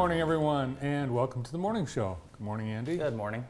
morning, everyone, and welcome to the morning show. Good morning, Andy. Good morning.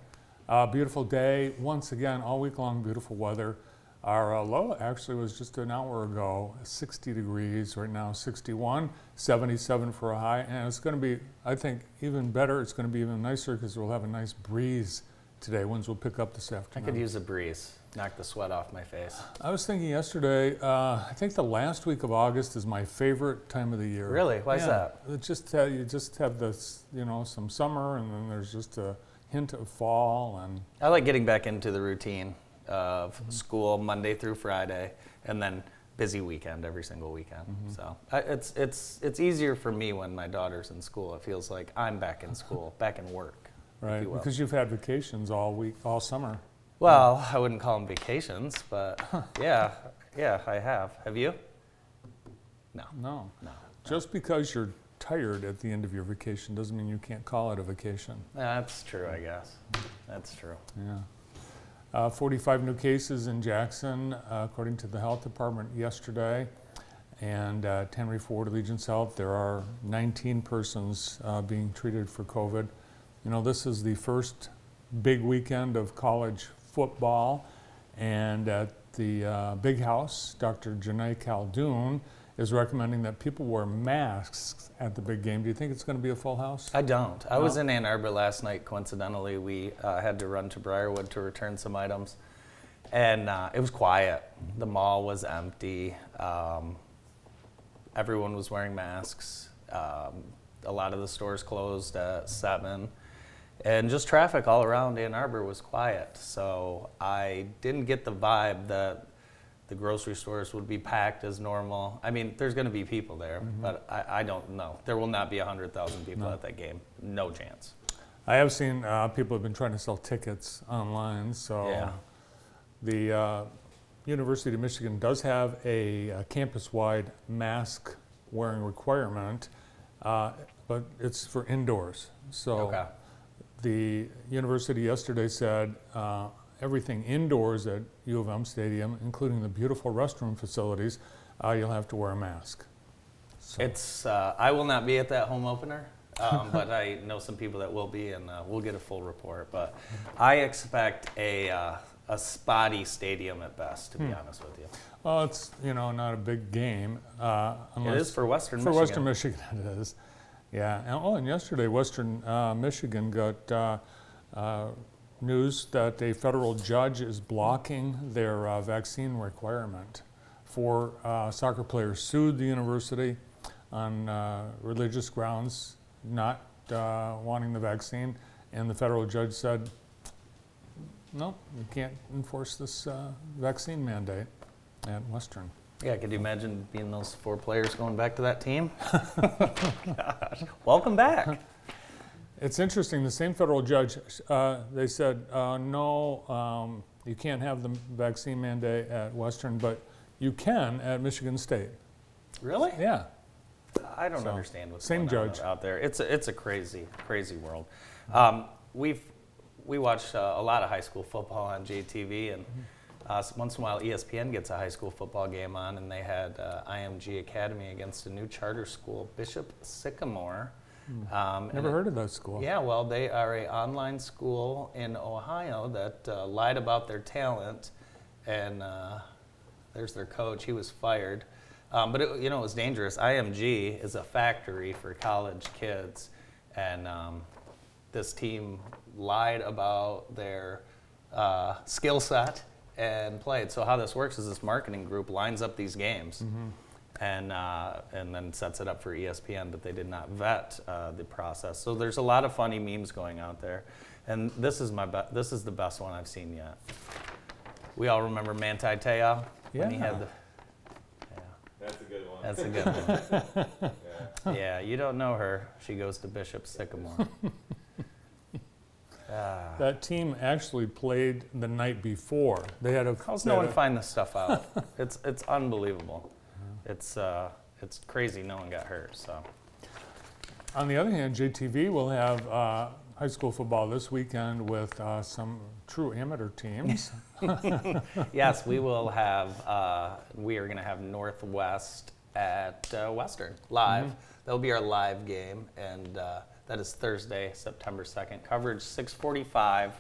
Uh, beautiful day. Once again, all week long, beautiful weather. Our uh, low actually was just an hour ago, 60 degrees. Right now, 61, 77 for a high. And it's going to be, I think, even better. It's going to be even nicer because we'll have a nice breeze today. Winds will pick up this afternoon. I could use a breeze, knock the sweat off my face. I was thinking yesterday, uh, I think the last week of August is my favorite time of the year. Really? Why is Yeah, that? It just uh, you just have this, you know, some summer, and then there's just a hint of fall, and I like getting back into the routine of Mm-hmm. school Monday through Friday, and then busy weekend every single weekend. Mm-hmm. So I, it's it's it's easier for me when my daughter's in school. It feels like I'm back in school, back in work. right you because you've had vacations all week, all summer. Well, I wouldn't call them vacations, but yeah, yeah, I have. Have you? No, No, no. just because you're tired at the end of your vacation doesn't mean you can't call it a vacation. That's true, I guess. That's true. Yeah. Uh, 45 new cases in Jackson, uh, according to the health department yesterday. And uh, Ford Allegiance Health, there are 19 persons uh, being treated for COVID. You know, this is the first big weekend of college football. And at the uh, Big House, Dr. Janae Caldoon is recommending that people wear masks at the big game. Do you think it's going to be a full house? I don't. I was in Ann Arbor last night. Coincidentally, we uh, had to run to Briarwood to return some items, and uh, it was quiet. The mall was empty. Um, everyone was wearing masks. Um, a lot of the stores closed at seven, and just traffic all around Ann Arbor was quiet. So I didn't get the vibe that the grocery stores would be packed as normal. I mean, there's going to be people there, but I, I don't know. There will not be 100,000 people No. at that game. No chance. I have seen uh, people have been trying to sell tickets online. So Yeah. the uh, University of Michigan does have a, uh campus-wide mask wearing requirement, uh, but it's for indoors. So Okay. The university yesterday said uh, everything indoors at U of M Stadium, including the beautiful restroom facilities, uh, you'll have to wear a mask. So- It's. Uh, I will not be at that home opener, um, but I know some people that will be, and uh, we'll get a full report. But I expect a uh, a spotty stadium at best, to be honest with you. Well, it's you know not a big game. Uh, It for Western For Michigan. Western Michigan, it is. Yeah. And, oh, and yesterday, Western uh, Michigan got uh, uh, news that a federal judge is blocking their uh, vaccine requirement for uh, soccer players sued the university on uh, religious grounds, not wanting the vaccine, and the federal judge said, "No, you can't enforce this vaccine mandate at Western." Yeah, could you imagine being those four players going back to that team? Gosh, welcome back. It's interesting. The same federal judge, uh, they said, uh, no, um, you can't have the vaccine mandate at Western, but you can at Michigan State. Really? Yeah. I don't So, understand what's same going on judge. out there. It's a, it's a crazy, crazy world. Um, we've we watch uh, a lot of high school football on JTV, and Mm-hmm. Uh, once in a while ESPN gets a high school football game on, and they had uh, IMG Academy against a new charter school, Bishop Sycamore. Um, Hmm. Never it- heard of that school. Yeah, well, they are a online school in Ohio that uh, lied about their talent, and uh, there's their coach. He was fired, um, but it, you know it was dangerous. IMG is a factory for college kids, and um, this team lied about their uh, skill set and played. So how this works is this marketing group lines up these games and uh, and then sets it up for ESPN, but they did not vet uh, the process. So there's a lot of funny memes going out there, and this is my be- this is the best one I've seen yet. We all remember Manti Te'o when he Yeah. had the. Yeah, That's a good one. that's a good one. yeah, you don't know her. She goes to Bishop Sycamore. Ah. That team actually played the night before. They had a. How's no one a- find this stuff out? it's it's unbelievable. It's uh it's crazy. No one got hurt. So On the other hand, JTV will have uh, high school football this weekend with uh, some true amateur teams. yes, we will have. Uh, we are going to have Northwest at uh, Western live. That'll be our live game, and uh, That is Thursday, September 2nd. Coverage 6:45,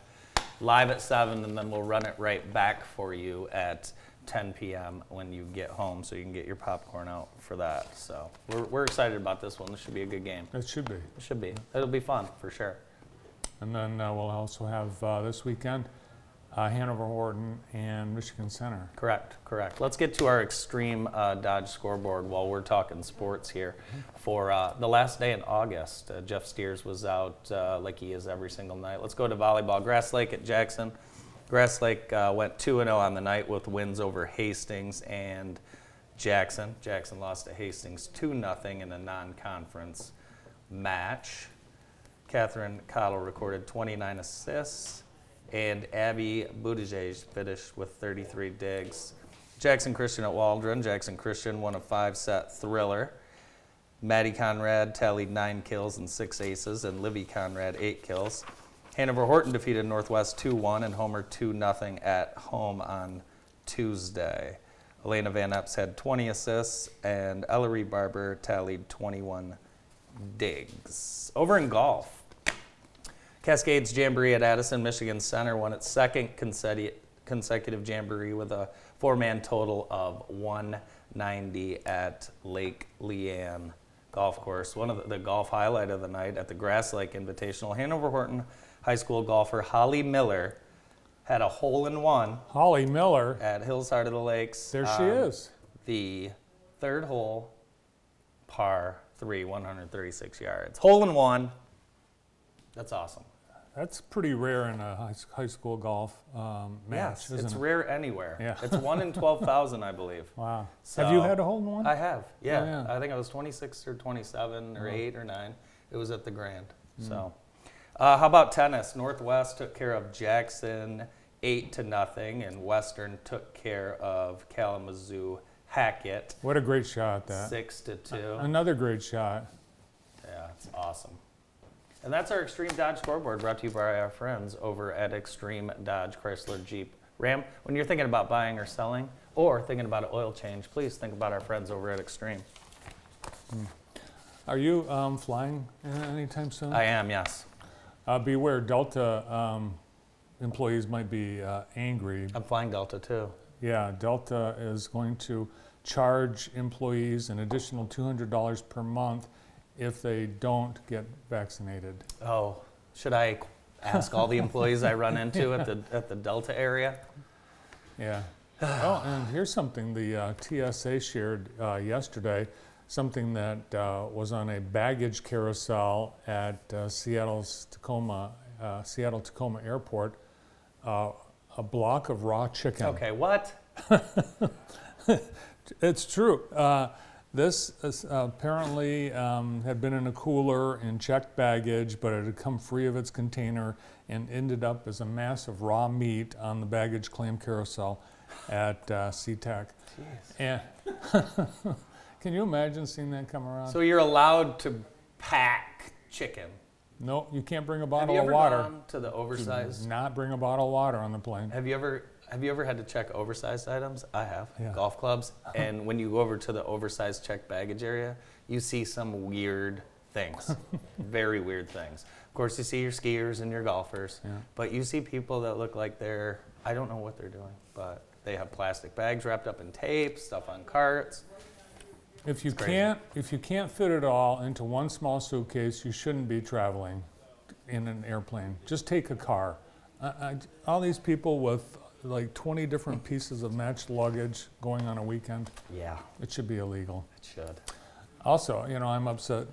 live at 7, and then we'll run it right back for you at 10 p.m. when you get home, so you can get your popcorn out for that. So we're, we're excited about this one. This should be a good game. It should be. It should be. It'll be fun for sure. And then uh, we'll also have uh, this weekend uh, Hanover Horton and Michigan Center. Correct, correct. Let's get to our extreme uh, Dodge scoreboard while we're talking sports here. For uh, the last day in August, uh, Jeff Steers was out uh, like he is every single night. Let's go to volleyball. Grass Lake at Jackson. Grass Lake uh, went 2 0 on the night with wins over Hastings and Jackson. Jackson lost to Hastings 2 0 in a non conference match. Catherine Cottle recorded 29 assists, and Abby Buttigieg finished with 33 digs. Jackson Christian at Waldron. Jackson Christian won a five set thriller. Maddie Conrad tallied nine kills and six aces, and Livy Conrad eight kills. Hanover Horton defeated Northwest 2 1 and Homer 2 0 at home on Tuesday. Elena Van Epps had 20 assists, and Ellery Barber tallied 21 digs. Over in golf, Cascades Jamboree at Addison Michigan Center won its second consecutive jamboree with a four-man total of 190 at Lake Leanne Golf Course. One of the, the golf highlight of the night at the Grass Lake Invitational, Hanover Horton High School golfer Holly Miller had a hole in one Holly Miller, at Hills Heart of the Lakes. there she is. The third hole, par three, 136 yards. Hole in one. That's awesome. That's pretty rare in a high, high school golf um, match, yes, it's it? rare anywhere. Yeah. It's one in 12,000, I believe. Wow. Have you had a hole in one? I have, yeah. Oh, yeah. I think I was 26 or 27 or Oh. 8 or 9. It was at the Grand. Hmm. So, uh, how about tennis? Northwest took care of Jackson 8 to nothing, and Western took care of Kalamazoo Hackett what a great shot that. 6 to 2. Another great shot. Yeah, it's awesome. And that's our Extreme Dodge scoreboard brought to you by our friends over at Extreme Dodge Chrysler Jeep Ram. When you're thinking about buying or selling or thinking about an oil change, please think about our friends over at Extreme. Are you um, flying anytime soon? I am, yes. Uh, beware, Delta um, employees might be uh, angry. I'm flying Delta too. Yeah, Delta is going to charge employees an additional $200 per month if they don't get vaccinated. Oh, should I ask all the employees I run into at the at the Delta area? Yeah. oh, and here's something the uh, TSA shared uh, yesterday, something that uh, was on a baggage carousel at uh, Seattle's Tacoma, uh, Seattle Tacoma Airport. Uh, a block of raw chicken. Okay, what? It's true. Uh, this is, uh, apparently um, had been in a cooler in checked baggage, but it had come free of its container and ended up as a mass of raw meat on the baggage claim carousel at uh, SeaTac. And can you imagine seeing that come around? So you're allowed to pack chicken. no, you can't bring a Have bottle you of ever water. gone to the oversized? Not bring a bottle of water on the plane. Have you ever have you ever had to check oversized items? I have. Yeah. Golf clubs. Uh-huh. and when you go over to the oversized checked baggage area, you see some weird things. Very weird things. Of course, you see your skiers and your golfers, Yeah. but you see people that look like they're I don't know what they're doing, but they have plastic bags wrapped up in tape, stuff on carts. If you can't, if you can't fit it all into one small suitcase, you shouldn't be traveling in an airplane. Just take a car. I, I, all these people with like 20 different pieces of matched luggage going on a weekend, Yeah, it should be illegal. it should. Also, you know, I'm upset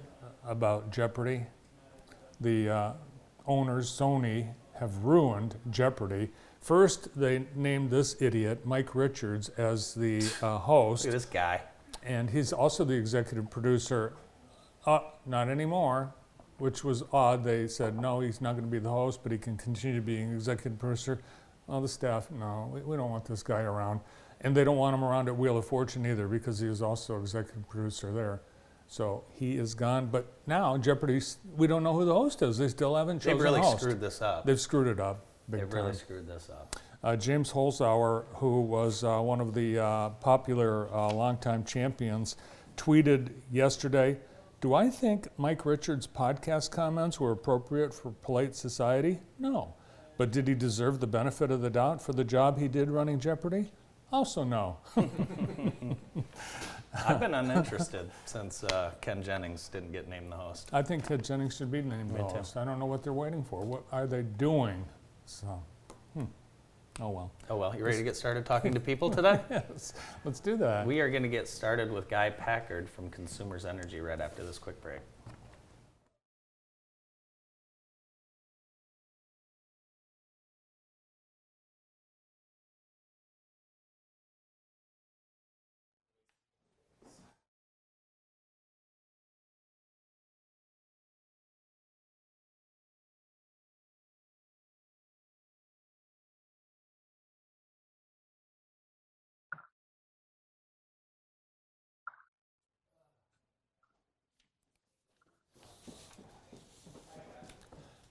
about Jeopardy. The uh, owners, Sony, have ruined Jeopardy. First, they named this idiot, Mike Richards, as the uh, host Look at this guy. and he's also the executive producer. Uh, not anymore, which was odd. They said no, he's not going to be the host, but he can continue to being executive producer. Well, the staff, no, we, we don't want this guy around, and they don't want him around at Wheel of Fortune either because he was also executive producer there. So he is gone. But now Jeopardy, we don't know who the host is. They still haven't chosen They've really host. screwed this up. They've screwed it up big They've time. really screwed this up. Uh, James Holzhauer, who was uh, one of the uh, popular uh, longtime champions, tweeted yesterday Do I think Mike Richards' podcast comments were appropriate for polite society? No. But did he deserve the benefit of the doubt for the job he did running Jeopardy? Also, no. I've been uninterested since uh, Ken Jennings didn't get named the host. I think Ted Jennings should be named the Me too. host. I don't know what they're waiting for. What are they doing? So, hmm. Oh well. Oh well, you ready to get started talking to people today? Yes, let's do that. We are going to get started with Guy Packard from Consumers Energy right after this quick break.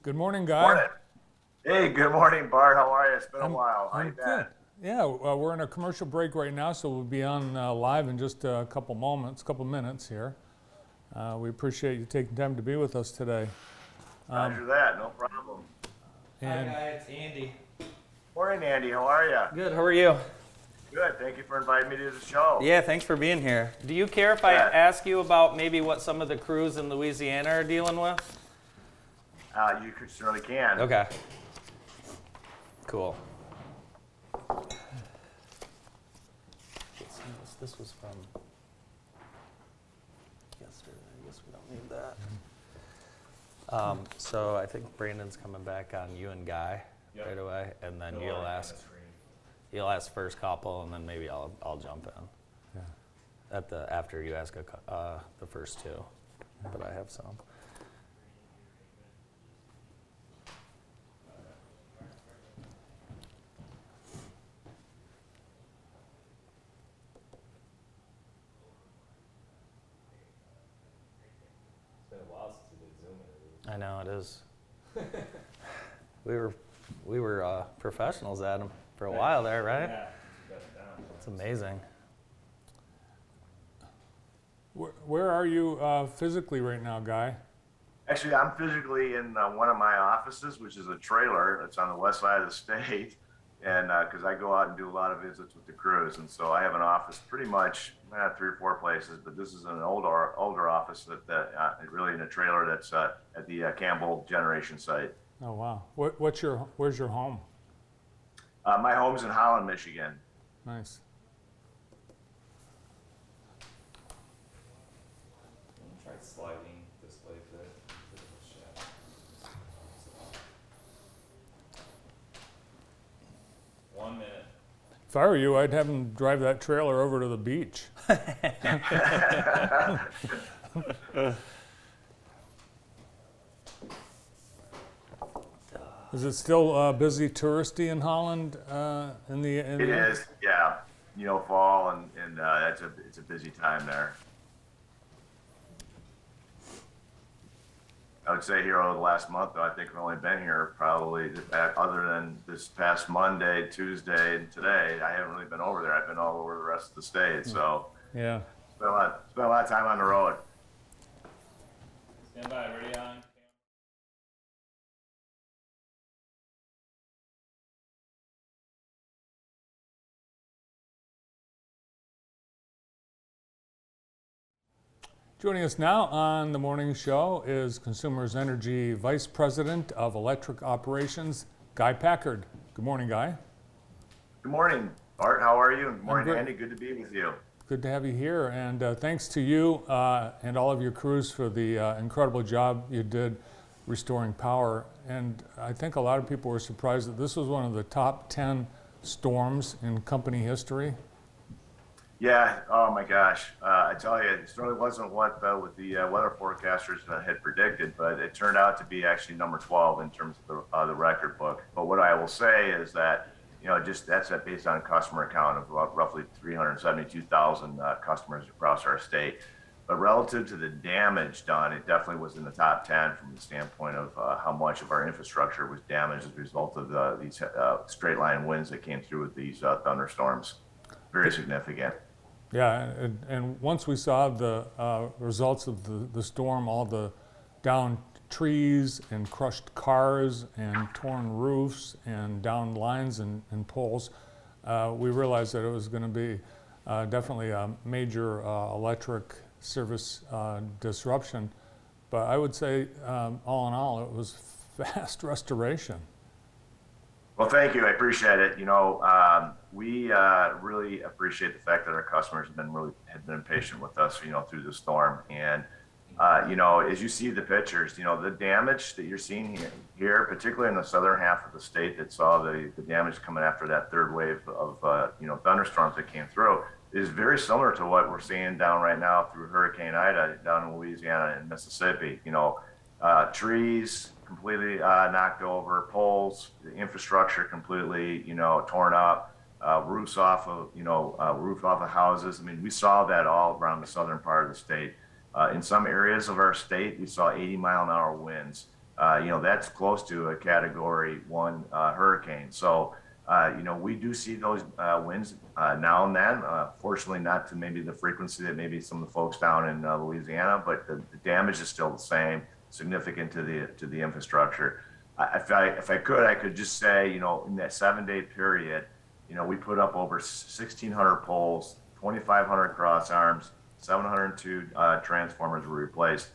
Good morning, Guy. Morning. Hey, good morning, Bart. How are you? It's been I'm- a while. How I'm you been? good. Yeah, uh, we're in a commercial break right now, so we'll be on uh, live in just a couple moments, couple minutes here. Uh, we appreciate you taking time to be with us today. Um, Roger that. No problem. And it's Andy. Morning, Andy. How are you? Good. How are you? Good. Thank you for inviting me to the show. Yeah, thanks for being here. Do you care if I ask you about maybe what some of the crews in Louisiana are dealing with? Uh, you could- certainly can. Okay. Cool. This- This was from yesterday. I guess we don't need that. Um, so I think Brandon's coming back on you and Guy right away, and then you'll ask. You'll ask first couple, and then maybe I'll I'll jump in yeah. at the after you ask a, cou- uh, the first two. But I have some. It's been a while since we did Zoom interviews. I know it is. we were we were uh, professionals at them for a while there, right? Yeah, we got it down. It's amazing. where, where are you uh, physically right now, Guy? Actually, I'm physically in uh, one of my offices, which is a trailer that's on the west side of the state. And because I go out and do a lot of visits with the crews, and so I have an office pretty much eh, three or four places. But this is an older older office that, that uh, really in a trailer that's uh, at the uh, Campbell Generation site. Oh wow. What, what's your Where's your home? Uh, my home's in Holland, Michigan. Nice. Try sliding display fit. One minute. If I were you, I'd have him drive that trailer over to the beach. Is it still uh, busy touristy in Holland? Uh, in the in It the, is, yeah. You know, fall and, and uh, it's a it's a busy time there. I would say here over the last month, though, I think I've only been here probably other than this past Monday, Tuesday, and today. I haven't really been over there. I've been all over the rest of the state, hmm. so Yeah. spent a lot spent a lot of time on the road. Stand by, ready on. Joining us now on the morning show is Consumers Energy Vice President of Electric Operations, Guy Packard. Good morning, Guy. Good morning, Art. How are you? Good morning, great. Andy. Good to be with you. Good to have you here, and uh, thanks to you uh, and all of your crews for the uh, incredible job you did restoring power. And I think a lot of people were surprised that this was one of the top 10 storms in company history. Yeah. Oh my gosh. Uh, I tell you, it certainly wasn't what uh, what the uh, weather forecasters uh, had predicted, but it turned out to be actually number 12 in terms of the, uh, the record book. But what I will say is that you know just that's uh, based on a customer count of roughly 372,000 uh, customers across our state. But relative to the damage done, it definitely was in the top 10 from the standpoint of how much of our infrastructure was damaged as a result of the, these straight line winds that came through with these thunderstorms. Very significant. Yeah, and, and once we saw the uh, results of the, the storm, all the downed trees and crushed cars and torn roofs and down lines and, and poles, uh, we realized that it was going to be uh, definitely a major uh, electric service uh, disruption. But I would say, um, all in all, it was fast restoration. Well, thank you. I appreciate it. You know, um, we uh, really appreciate the fact that our customers have been really have been patient with us, you know, through the storm. And uh, you know, as you see the pictures, you know, the damage that you're seeing here, here, particularly in the southern half of the state that saw the, the damage coming after that third wave of uh, you know thunderstorms that came through, is very similar to what we're seeing down right now through Hurricane Ida down in Louisiana and Mississippi. You know, uh, trees completely uh, knocked over, poles, infrastructure completely, you know, torn up, uh, roofs off of, you know, uh, roof off of houses. I mean, we saw that all around the southern part of the state. Uh, in some areas of our state, we saw 80 mile an hour winds. Uh, you know, that's close to a category one uh, hurricane. So, uh, you know, we do see those winds now and then. Fortunately, not to maybe the frequency that maybe some of the folks down in Louisiana, but the, the damage is still the same, significant to the to the infrastructure. If I if I could, I could just say, you know, in that seven day period, you know, we put up over 1,600 poles, 2,500 cross arms, 702 uh, transformers were replaced,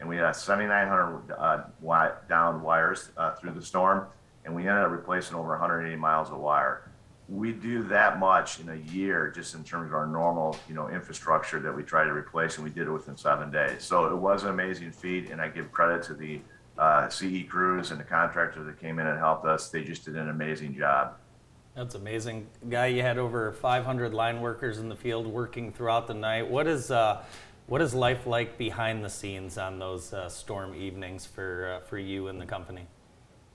and we had 7,900 uh, down wires uh, through the storm, and we ended up replacing over 180 miles of wire. We do that much in a year, just in terms of our normal, you know, infrastructure that we try to replace, and we did it within seven days. So it was an amazing feat, and I give credit to the uh, CE crews and the contractor that came in and helped us. They just did an amazing job. That's amazing. Guy, you had over 500 line workers in the field working throughout the night. What is, uh, what is life like behind the scenes on those uh, storm evenings for, uh, for you and the company?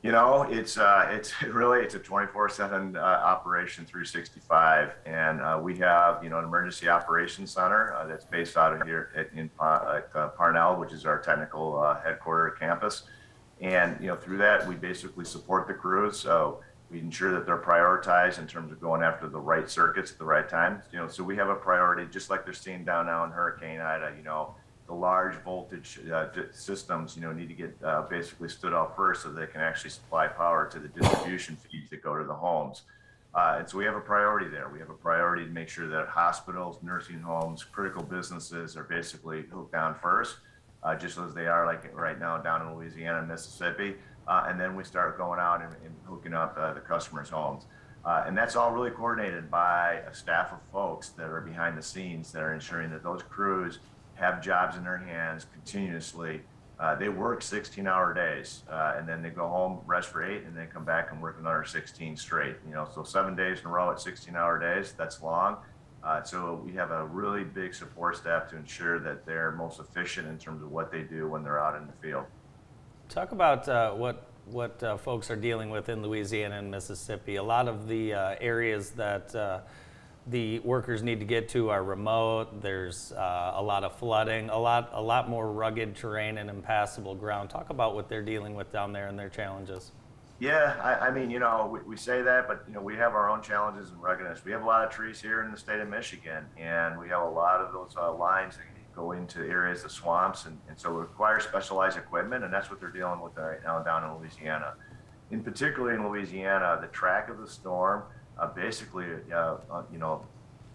You know, it's uh, it's really it's a 24/7 uh, operation 365, and uh, we have you know an emergency operations center uh, that's based out of here at, in uh, Parnell, which is our technical uh, headquarter campus, and you know through that we basically support the crews. So we ensure that they're prioritized in terms of going after the right circuits at the right time. You know, so we have a priority, just like they're seeing down now in Hurricane Ida. You know, the large voltage uh, di- systems, you know, need to get uh, basically stood off first so they can actually supply power to the distribution feeds that go to the homes. Uh, and so we have a priority there. We have a priority to make sure that hospitals, nursing homes, critical businesses are basically hooked down first, uh, just as they are like right now down in Louisiana and Mississippi. Uh, and then we start going out and, and hooking up uh, the customers' homes. Uh, and that's all really coordinated by a staff of folks that are behind the scenes that are ensuring that those crews have jobs in their hands continuously. Uh, they work 16 hour days uh, and then they go home, rest for eight, and then come back and work another 16 straight. You know, so seven days in a row at 16 hour days, that's long. Uh, so we have a really big support staff to ensure that they're most efficient in terms of what they do when they're out in the field. Talk about uh, what what uh, folks are dealing with in Louisiana and Mississippi. A lot of the uh, areas that uh, the workers need to get to are remote. There's uh, a lot of flooding, a lot a lot more rugged terrain and impassable ground. Talk about what they're dealing with down there and their challenges. Yeah, I, I mean, you know, we, we say that, but you know, we have our own challenges and ruggedness. We have a lot of trees here in the state of Michigan, and we have a lot of those uh, lines that go into areas of swamps, and, and so it requires specialized equipment, and that's what they're dealing with right now down in Louisiana. In particularly in Louisiana, the track of the storm uh, basically, uh, uh, you know,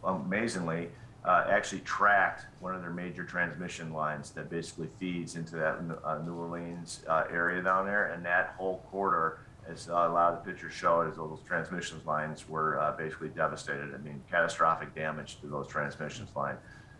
amazingly, uh, actually tracked one of their major transmission lines that basically feeds into that uh, New Orleans uh, area down there, and that whole as uh, a lot of the pictures show, as those transmission lines were uh, basically devastated. I mean, catastrophic damage to those transmission lines.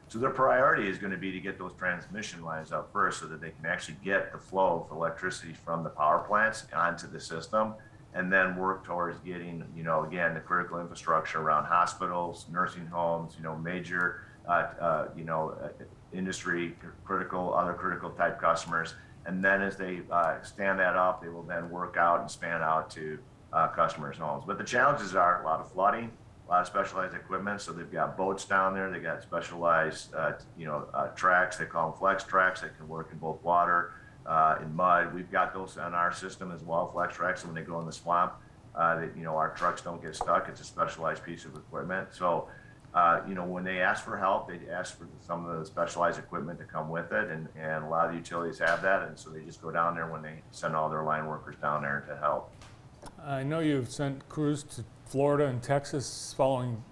So their priority is going to be to get those transmission lines up first, so that they can actually get the flow of electricity from the power plants onto the system and then work towards getting, you know, again, the critical infrastructure around hospitals, nursing homes, you know, major, uh, uh, you know, uh, industry, critical, other critical type customers. And then as they uh, stand that up, they will then work out and span out to uh, customers' homes. But the challenges are a lot of flooding, a lot of specialized equipment. So they've got boats down there. They got specialized, uh, you know, uh, tracks. They call them flex tracks that can work in both water uh, in mud. We've got those on our system as well, flex tracks. So when they go in the swamp, uh, that you know our trucks don't get stuck. It's a specialized piece of equipment. So uh, you know, when they ask for help, they ask for some of the specialized equipment to come with it, and, and a lot of the utilities have that, and so they just go down there when they send all their line workers down there to help. I know you've sent crews to Florida and Texas following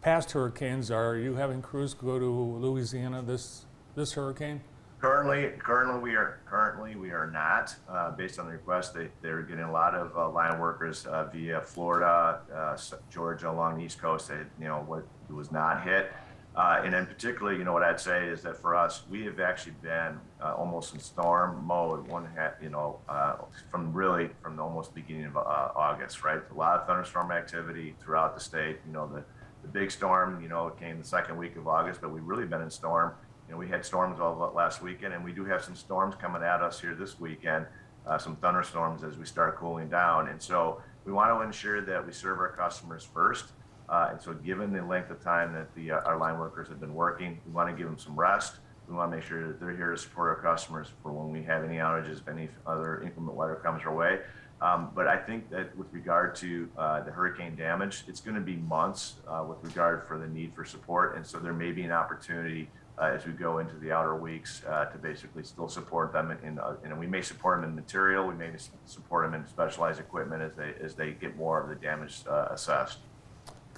past hurricanes. Are you having crews go to Louisiana this, this hurricane? Currently, currently we are currently we are not. Uh, based on the request, they they're getting a lot of uh, line workers uh, via Florida, uh, Georgia along the East Coast. That you know what was not hit, uh, and in particular, you know what I'd say is that for us, we have actually been uh, almost in storm mode. One hat, you know, uh, from really from the almost beginning of uh, August, right? A lot of thunderstorm activity throughout the state. You know the the big storm, you know, came the second week of August, but we've really been in storm. You know, we had storms all last weekend, and we do have some storms coming at us here this weekend, uh, some thunderstorms as we start cooling down. And so we want to ensure that we serve our customers first. Uh, and so, given the length of time that the uh, our line workers have been working, we want to give them some rest. We want to make sure that they're here to support our customers for when we have any outages, if any other inclement weather comes our way. Um, but I think that with regard to uh, the hurricane damage, it's going to be months uh, with regard for the need for support, and so there may be an opportunity uh, as we go into the outer weeks uh, to basically still support them in, uh, and we may support them in material, we may support them in specialized equipment as they as they get more of the damage uh, assessed.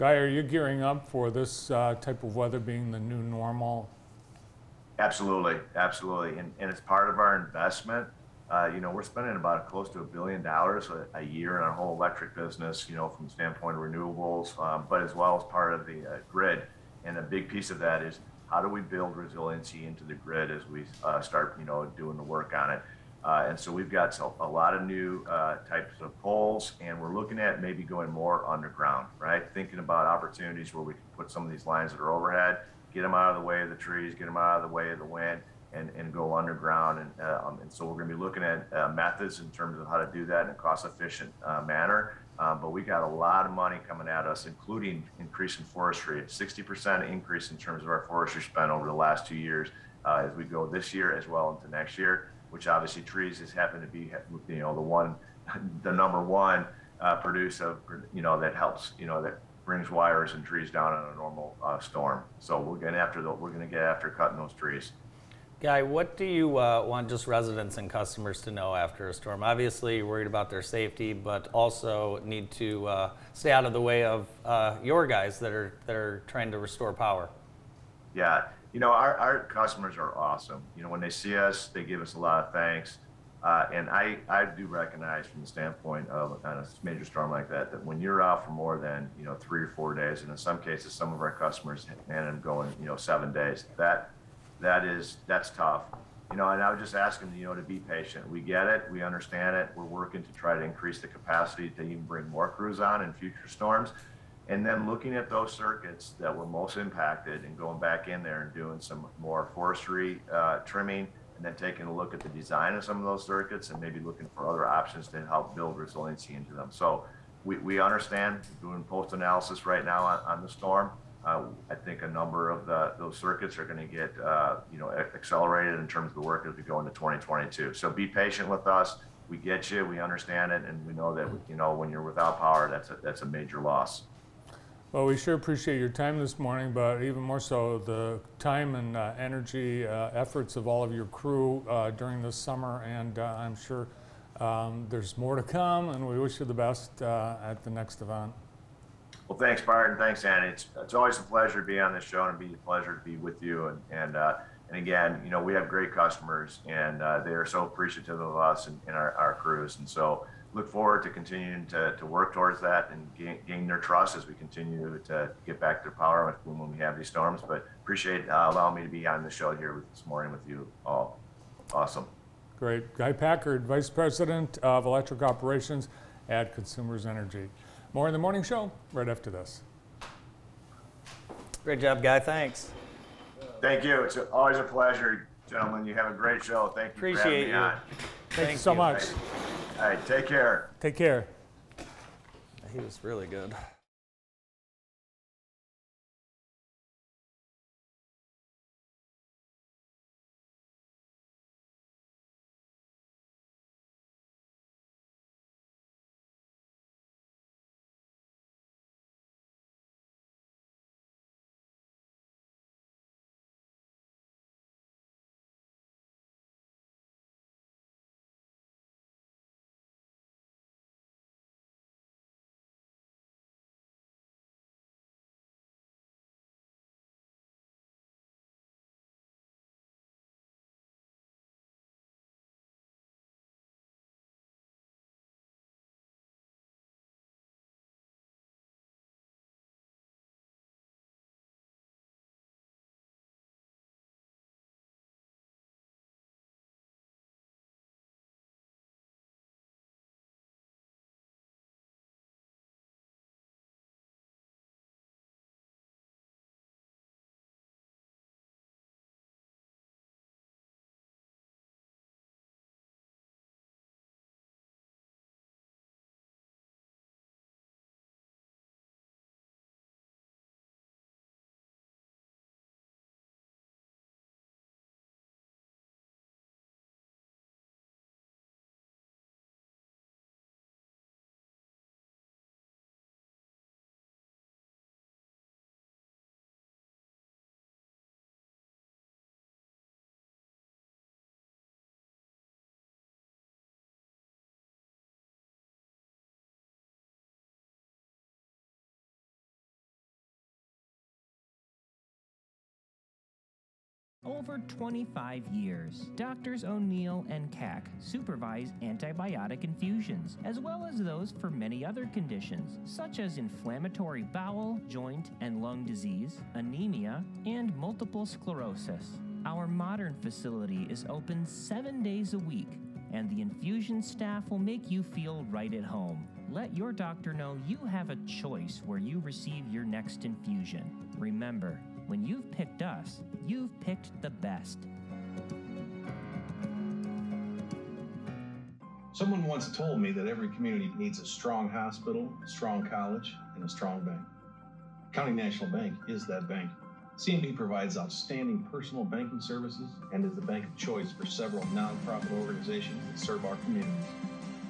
Guy, are you gearing up for this uh, type of weather being the new normal? Absolutely, absolutely, and, and it's part of our investment. Uh, you know, we're spending about close to a billion dollars a, year in our whole electric business. You know, from the standpoint of renewables, um, but as well as part of the uh, grid. And a big piece of that is how do we build resiliency into the grid as we uh, start, you know, doing the work on it. Uh, and so we've got a lot of new uh, types of poles, and we're looking at maybe going more underground, right? Thinking about opportunities where we can put some of these lines that are overhead, get them out of the way of the trees, get them out of the way of the wind, and, and go underground. And, uh, um, and so we're going to be looking at uh, methods in terms of how to do that in a cost efficient uh, manner. But we got a lot of money coming at us, including increase in forestry, a 60% increase in terms of our forestry spend over the last two years as we go this year as well into next year, which obviously trees has happened to be, you know, the one, the number one uh, produce of, you know, that helps, you know, that brings wires and trees down in a normal uh, storm. So we're getting after the, we're going to get after cutting those trees. Guy, what do you uh, want just residents and customers to know after a storm? Obviously, you're worried about their safety, but also need to uh, stay out of the way of uh, your guys that are that are trying to restore power. Yeah, you know, our, our customers are awesome. You know, when they see us, they give us a lot of thanks. Uh, and I, I do recognize from the standpoint of on a major storm like that, that when you're out for more than, you know, three or four days, and in some cases, some of our customers man them going, you know, seven days, that, that is, that's tough. You know, and I would just ask them, you know, to be patient. We get it. We understand it. We're working to try to increase the capacity to even bring more crews on in future storms. And then looking at those circuits that were most impacted and going back in there and doing some more forestry uh, trimming, and then taking a look at the design of some of those circuits and maybe looking for other options to help build resiliency into them. So we, we understand doing post analysis right now on, on the storm. Uh, I think a number of the, those circuits are going to get uh, you know accelerated in terms of the work as we go into 2022. So be patient with us. We get you. We understand it, and we know that you know when you're without power, that's a, that's a major loss. Well, we sure appreciate your time this morning, but even more so the time and uh, energy uh, efforts of all of your crew uh, during this summer. And uh, I'm sure um, there's more to come, and we wish you the best uh, at the next event. Well, thanks, and thanks, Annie. It's, it's always a pleasure to be on this show and it'd be a pleasure to be with you. And and uh, and again, you know, we have great customers, and uh, they are so appreciative of us and, and our, our crews. And so, look forward to continuing to, to work towards that and gain, gain their trust as we continue to get back to power when, when we have these storms. But appreciate uh, allowing me to be on the show here with, this morning with you all. Awesome. Great. Guy Packard, Vice President of Electric Operations at Consumers Energy. More in the morning show right after this. Great job, Guy. Thanks. Thank you. It's always a pleasure, gentlemen. You have a great show. Thank you for Appreciate having me you. on. Thank, you so you. much. All right, take care. Take care. He was really good. Over 25 years. Doctors O'Neill and Cack supervise antibiotic infusions, as well as those for many other conditions, such as inflammatory bowel, joint, and lung disease, anemia, and multiple sclerosis. Our modern facility is open seven days a week, and the infusion staff will make you feel right at home. Let your doctor know you have a choice where you receive your next infusion. Remember, when you've picked us, you've picked the best. Someone once told me that every community needs a strong hospital, a strong college, and a strong bank. County National Bank is that bank. CNB provides outstanding personal banking services and is the bank of choice for several nonprofit organizations that serve our communities.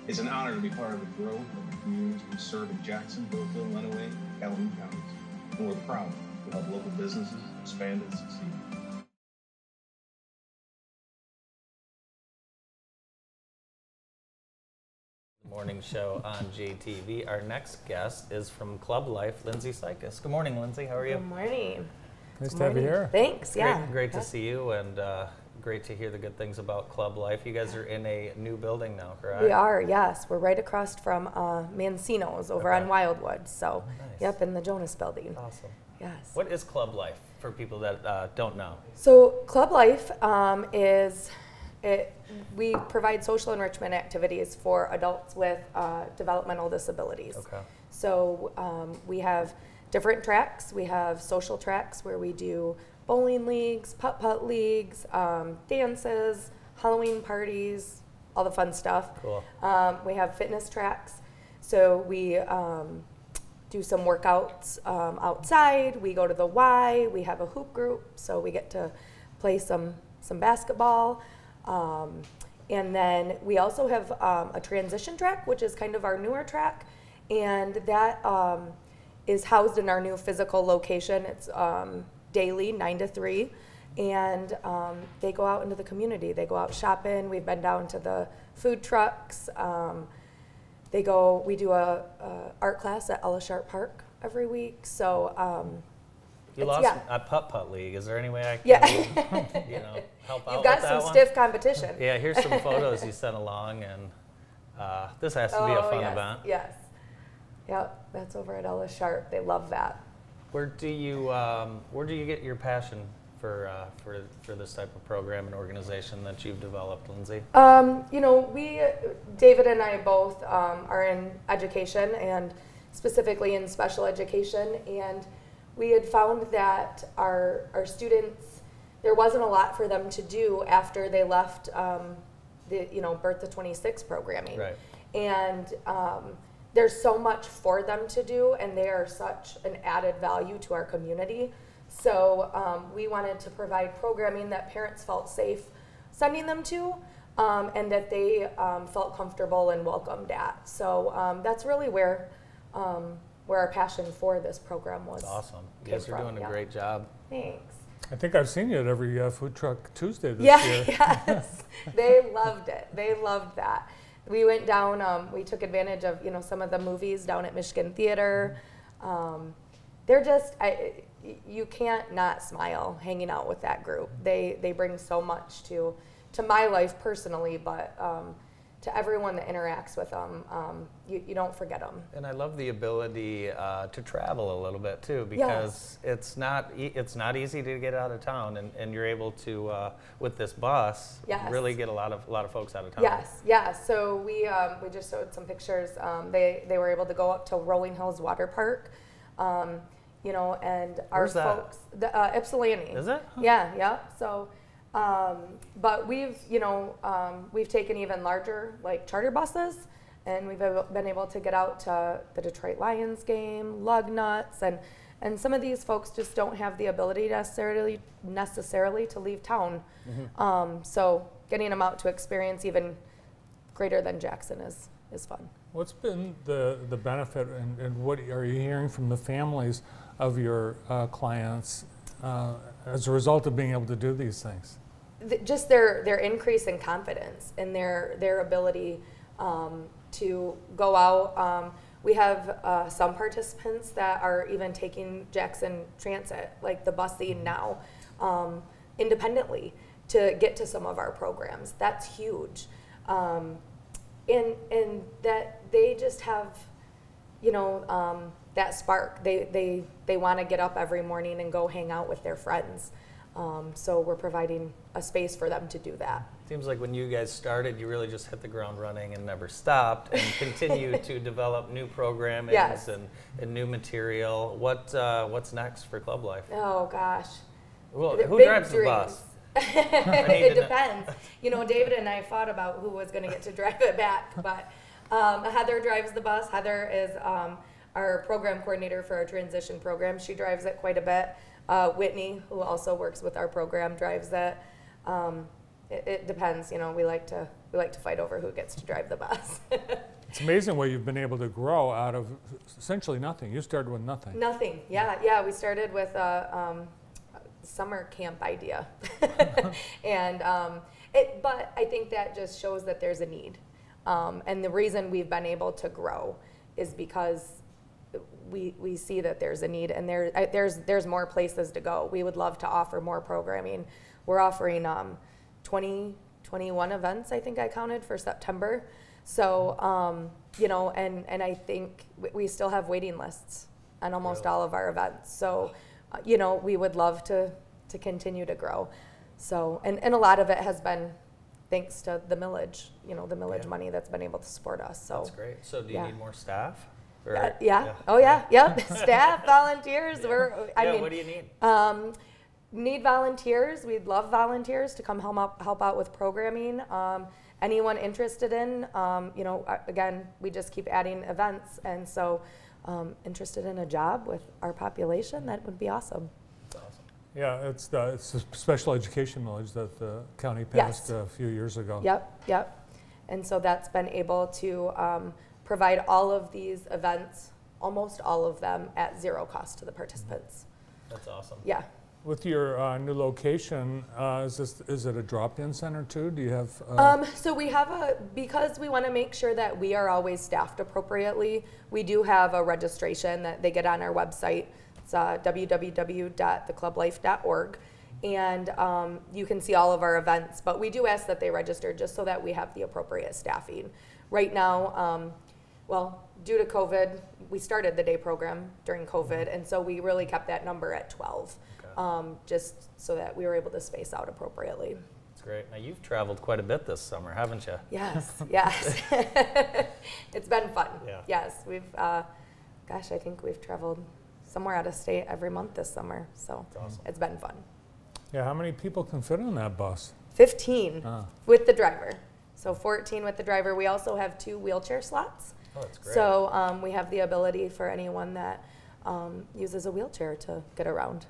It's an honor to be part of the growth of the communities we serve in Jackson, Brooklyn, Lenawee, Calhoun counties. And we're proud to help local businesses expand and succeed. Morning show on JTV. Our next guest is from Club Life, Lindsay Sykas. Good morning, Lindsay. How are you? Good morning. Nice Good to have you here. Thanks. Great, Yeah. great to Yeah. see you, and uh, great to hear the good things about Club Life. You guys are in a new building now, correct? We are. Yes, we're right across from uh, Mancino's over Okay. on Wildwood. So, nice. yep, in the Jonas Building. Awesome. Yes. What is Club Life for people that uh, don't know? So, Club Life um, is it, we provide social enrichment activities for adults with uh, developmental disabilities. Okay. So um, we have different tracks. We have social tracks where we do bowling leagues, putt putt leagues, um, dances, Halloween parties, all the fun stuff. Cool. Um, we have fitness tracks. So we um, do some workouts um, outside. We go to the Y. We have a hoop group, so we get to play some some basketball. Um, and then we also have um, a transition track, which is kind of our newer track, and that um, is housed in our new physical location. It's um, daily, nine to three, and um, they go out into the community. They go out shopping. We've been down to the food trucks. They go. We do a, a art class at Ella Sharp Park every week. So um, You lost yeah. a putt putt league. Is there any way I can, yeah, you know, help out you've got some stiff competition. Yeah, here's some photos you sent along, and uh, this has to be a Oh, fun yes, event. Yes. Yep, that's over at Ella Sharp. They love that. Where do you um, where do you get your passion for uh, for for this type of program and organization that you've developed, Lindsay? Um, you know, we, David and I both um, are in education and specifically in special education. And we had found that our, our students, there wasn't a lot for them to do after they left um, the, you know, Birth to 26 programming. Right. And um, there's so much for them to do, and they are such an added value to our community. So um, we wanted to provide programming that parents felt safe sending them to, um, and that they um, felt comfortable and welcomed at. So um, that's really where um, where our passion for this program was. It's awesome. Yes, You guys are from, doing a yeah. great job. Thanks. I think I've seen you at every uh, food truck Tuesday this yeah, year. yes, they loved it. They loved that. We went down. Um, we took advantage of you know some of the movies down at Michigan Theater. Um, they're just I, you can't not smile hanging out with that group. They they bring so much to to my life personally, but um, to everyone that interacts with them, um, you, you don't forget them. And I love the ability uh, to travel a little bit too, because it's not e- it's not easy to get out of town, and, and you're able to uh, with this bus Yes. really get a lot of a lot of folks out of town. Yes, yes. So we um, we just showed some pictures. Um, they they were able to go up to Rolling Hills Water Park, um, you know, and our Where's that? folks, the uh, Ypsilanti. Is it? Huh. Yeah, yeah. So, um, but we've you know um, we've taken even larger like charter buses, and we've been able to get out to the Detroit Lions game, Lug Nuts, and and some of these folks just don't have the ability necessarily necessarily to leave town. Mm-hmm. Um, so getting them out to experience even greater than Jackson is is fun. What's been the, the benefit and, and what are you hearing from the families of your uh, clients uh, as a result of being able to do these things? th- just their their increase in confidence and their their ability um, to go out. Um, we have uh, some participants that are even taking Jackson Transit, like the busing now. Um, independently to get to some of our programs. That's huge. Um, and, and that they just have, you know, um, that spark. They, they, they want to get up every morning and go hang out with their friends. Um, so we're providing a space for them to do that. Seems like when you guys started, you really just hit the ground running and never stopped, and continue to develop new programming Yes. and, and new material. What uh, what's next for Club Life? Oh gosh. Well, The who drives the bus? it know. depends. You know, David and I fought about who was going to get to drive it back, but um, Heather drives the bus. Heather is um, our program coordinator for our transition program. She drives it quite a bit. Uh, Whitney, who also works with our program, drives it. Um, it. It depends. You know, we like to we like to fight over who gets to drive the bus. It's amazing what you've been able to grow out of essentially nothing. You started with nothing. Nothing. Yeah, yeah. We started with a um, summer camp idea, and um, it. But I think that just shows that there's a need, um, and the reason we've been able to grow is because we we see that there's a need, and there I- there's there's more places to go. We would love to offer more programming. We're offering um, 20, 21 events. I think I counted for September. So um, you know, and and I think we- we still have waiting lists on almost all of our events. So uh, you know, we would love to to continue to grow. So and and a lot of it has been thanks to the millage. You know, the millage Yeah. money that's been able to support us. So. That's great. So, do you yeah. need more staff? Or- Yeah, yeah. Oh yeah. Yep. Staff, volunteers. We're. I yeah. mean, what do you need? um, need volunteers. We'd love volunteers to come help out, help out with programming. Um, anyone interested in, um, you know, again, we just keep adding events, and so um, interested in a job with our population, that would be awesome. That's awesome. Yeah, it's the, it's the special education millage that the county Yes. passed a few years ago. Yep, yep. And so that's been able to um, provide all of these events, almost all of them, at zero cost to the participants. That's awesome. Yeah. With your uh, new location, uh, is this is it a drop-in center too? Do you have? Uh, Um, so we have a because we want to make sure that we are always staffed appropriately. We do have a registration that they get on our website. It's uh, www.theclublife.org, and um, you can see all of our events. But we do ask that they register just so that we have the appropriate staffing. Right now, um, well, due to COVID, we started the day program during COVID, and so we really kept that number at 12, Okay. um, just so that we were able to space out appropriately. That's great. Now, you've traveled quite a bit this summer, haven't you? Yes, yes. it's been fun. Yeah. Yes, we've, uh, gosh, I think we've traveled somewhere out of state every month this summer. So awesome. it's been fun. yeah, how many people can fit on that bus? 15 Ah. with the driver. So 14 with the driver. We also have two wheelchair slots. Oh, that's great. So um, we have the ability for anyone that um, uses a wheelchair to get around.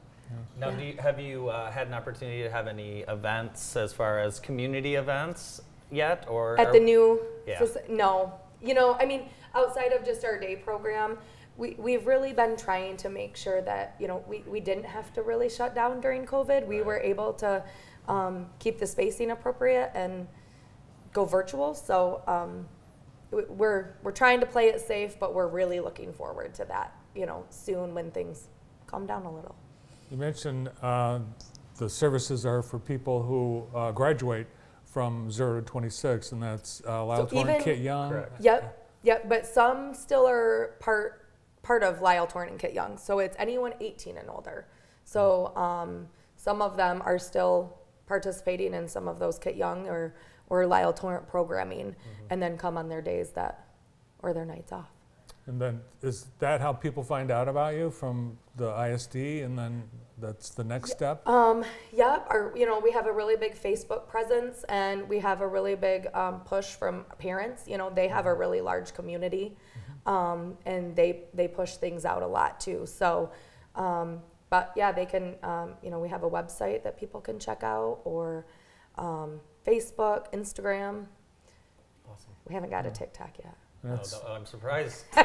Now, Yeah. do you, have you uh, had an opportunity to have any events as far as community events yet, or At the new, Yeah. no. You know, I mean, outside of just our day program, we, we've really been trying to make sure that, you know, we, we didn't have to really shut down during COVID. We Right. were able to um, keep the spacing appropriate and go virtual. So um, we're, we're trying to play it safe, but we're really looking forward to that, you know, soon when things calm down a little. You mentioned uh, the services are for people who uh, graduate from zero to 26, and that's uh, Lyle So Torrant, even- Kit Young. Correct. Yep, yep. But some still are part part of Lyle Torrant and Kit Young. So it's anyone 18 and older. So um, some of them are still participating in some of those Kit Young or or Lyle Torrant programming, and then come on their days that or their nights off. And then is that how people find out about you from the ISD, and then that's the next step? Um, yep. Our, you know, we have a really big Facebook presence, and we have a really big um, push from parents. You know, they have a really large community, um, and they they push things out a lot too. So, um, but yeah, they can. Um, you know, we have a website that people can check out, or um, Facebook, Instagram. Awesome. We haven't got a TikTok yet. That's- Oh, no, I'm surprised. I'm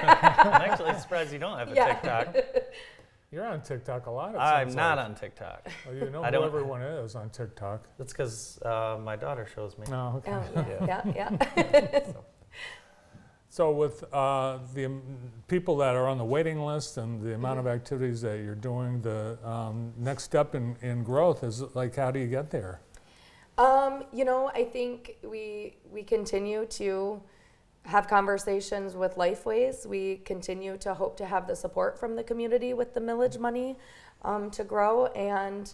actually surprised you don't have a Yeah. TikTok. You're on TikTok a lot. I'm not like. on TikTok. Well, you know I who don't- everyone is on TikTok. That's because uh, my daughter shows me. No, okay. Oh, yeah, yeah, yeah. So with uh, the um, people that are on the waiting list and the amount of activities that you're doing, the um, next step in, in growth is like, how do you get there? Um, you know, I think we we continue to have conversations with Lifeways. We continue to hope to have the support from the community with the millage money um, to grow, and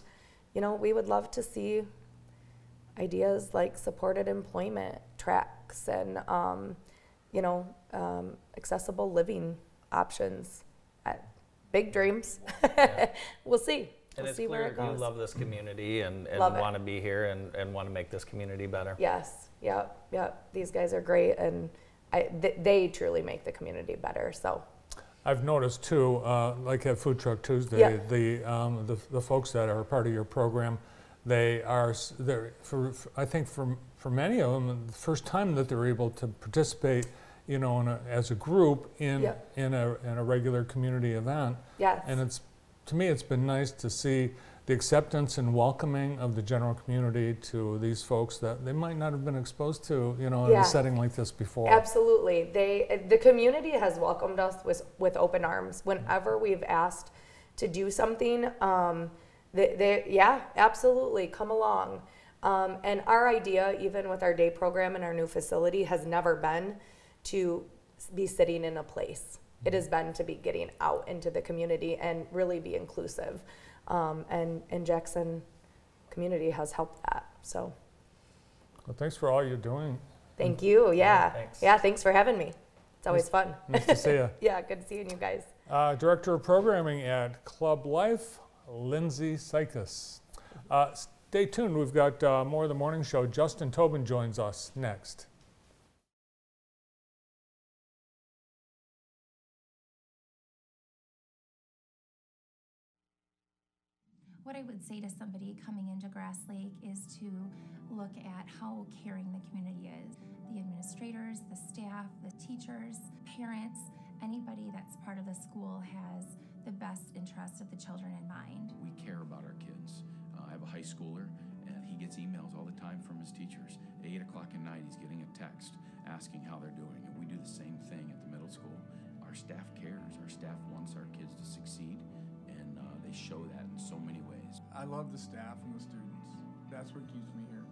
you know, we would love to see ideas like supported employment tracks and um, you know um, accessible living options. Uh, big dreams. we'll see. And we'll it's see where clear it goes. you love this community and, and want to be here and, and want to make this community better. Yes, yep, yep. These guys are great, and I, th- they truly make the community better. So, I've noticed too, uh, like at Food Truck Tuesday, Yeah. the, um, the the folks that are part of your program, they are s- they're for, for- I think for for many of them, the first time that they're able to participate, you know, in a, as a group in Yeah. in a in a regular community event, yes, and it's to me it's been nice to see the acceptance and welcoming of the general community to these folks that they might not have been exposed to, you know, in Yeah. a setting like this before. absolutely. They, the community has welcomed us with with open arms whenever we've asked to do something. Um, they, they, yeah, absolutely, come along. Um, and our idea, even with our day program and our new facility, has never been to be sitting in a place. It has been to be getting out into the community and really be inclusive. Um, and, and Jackson community has helped that. So Well, thanks for all you're doing. thank you. Yeah. thanks. Yeah. Thanks for having me. It's always fun. Nice to see you. yeah. Good seeing you guys. Uh, Director of Programming at Club Life, Lindsay Sykes. Uh, stay tuned. We've got uh, more of the morning show. Justin Tobin joins us next. What I would say to somebody coming into Grass Lake is to look at how caring the community is. The administrators, the staff, the teachers, parents, anybody that's part of the school has the best interest of the children in mind. We care about our kids. Uh, I have a high schooler, and he gets emails all the time from his teachers. At 8 o'clock at night, he's getting a text asking how they're doing, and we do the same thing at the middle school. Our staff cares. Our staff wants our kids to succeed, and uh, they show that in so many ways. I love the staff and the students. That's what keeps me here.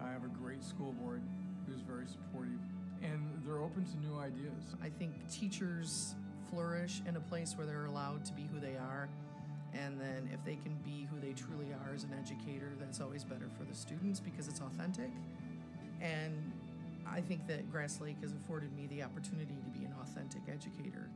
I have a great school board who's very supportive, and they're open to new ideas. I think teachers flourish in a place where they're allowed to be who they are. And then if they can be who they truly are as an educator, that's always better for the students because it's authentic. And I think that Grass Lake has afforded me the opportunity to be an authentic educator.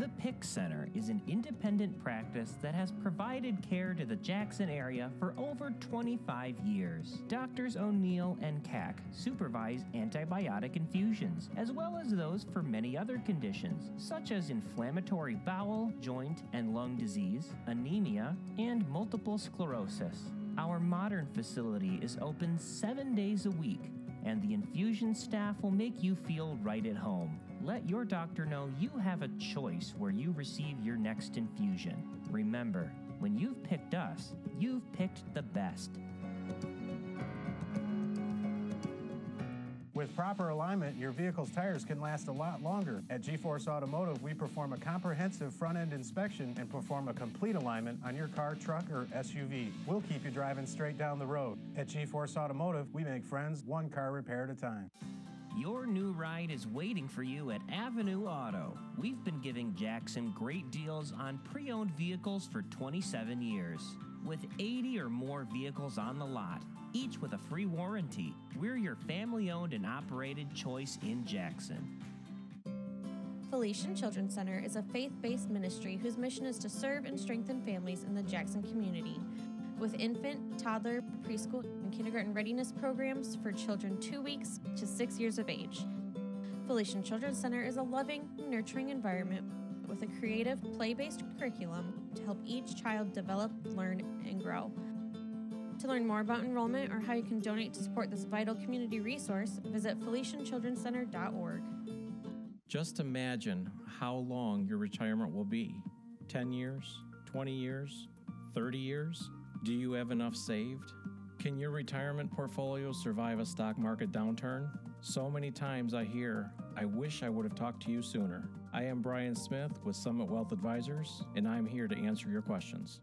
The PIC Center is an independent practice that has provided care to the Jackson area for over 25 years. Doctors O'Neill and Cack supervise antibiotic infusions, as well as those for many other conditions, such as inflammatory bowel, joint, and lung disease, anemia, and multiple sclerosis. Our modern facility is open seven days a week and the infusion staff will make you feel right at home. Let your doctor know you have a choice where you receive your next infusion. Remember, when you've picked us, you've picked the best. With proper alignment, your vehicle's tires can last a lot longer. At G-Force Automotive, we perform a comprehensive front-end inspection and perform a complete alignment on your car, truck, or SUV. We'll keep you driving straight down the road. At G-Force Automotive, we make friends one car repair at a time. Your new ride is waiting for you at Avenue Auto. We've been giving Jackson great deals on pre owned vehicles for 27 years. With 80 or more vehicles on the lot, each with a free warranty, we're your family owned and operated choice in Jackson. Felician Children's Center is a faith based ministry whose mission is to serve and strengthen families in the Jackson community. With infant, toddler, preschool, and kindergarten readiness programs for children two weeks to six years of age. Felician Children's Center is a loving, nurturing environment with a creative, play based curriculum to help each child develop, learn, and grow. To learn more about enrollment or how you can donate to support this vital community resource, visit FelicianChildrenCenter.org. Just imagine how long your retirement will be 10 years, 20 years, 30 years. Do you have enough saved? Can your retirement portfolio survive a stock market downturn? So many times I hear, I wish I would have talked to you sooner. I am Brian Smith with Summit Wealth Advisors, and I'm here to answer your questions.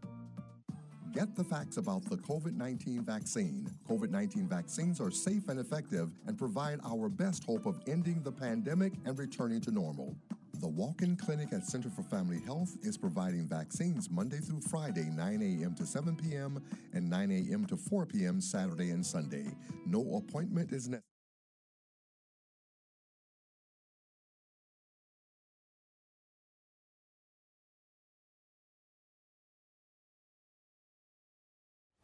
Get the facts about the COVID 19 vaccine. COVID 19 vaccines are safe and effective and provide our best hope of ending the pandemic and returning to normal. The walk in clinic at Center for Family Health is providing vaccines Monday through Friday, 9 a.m. to 7 p.m., and 9 a.m. to 4 p.m. Saturday and Sunday. No appointment is necessary.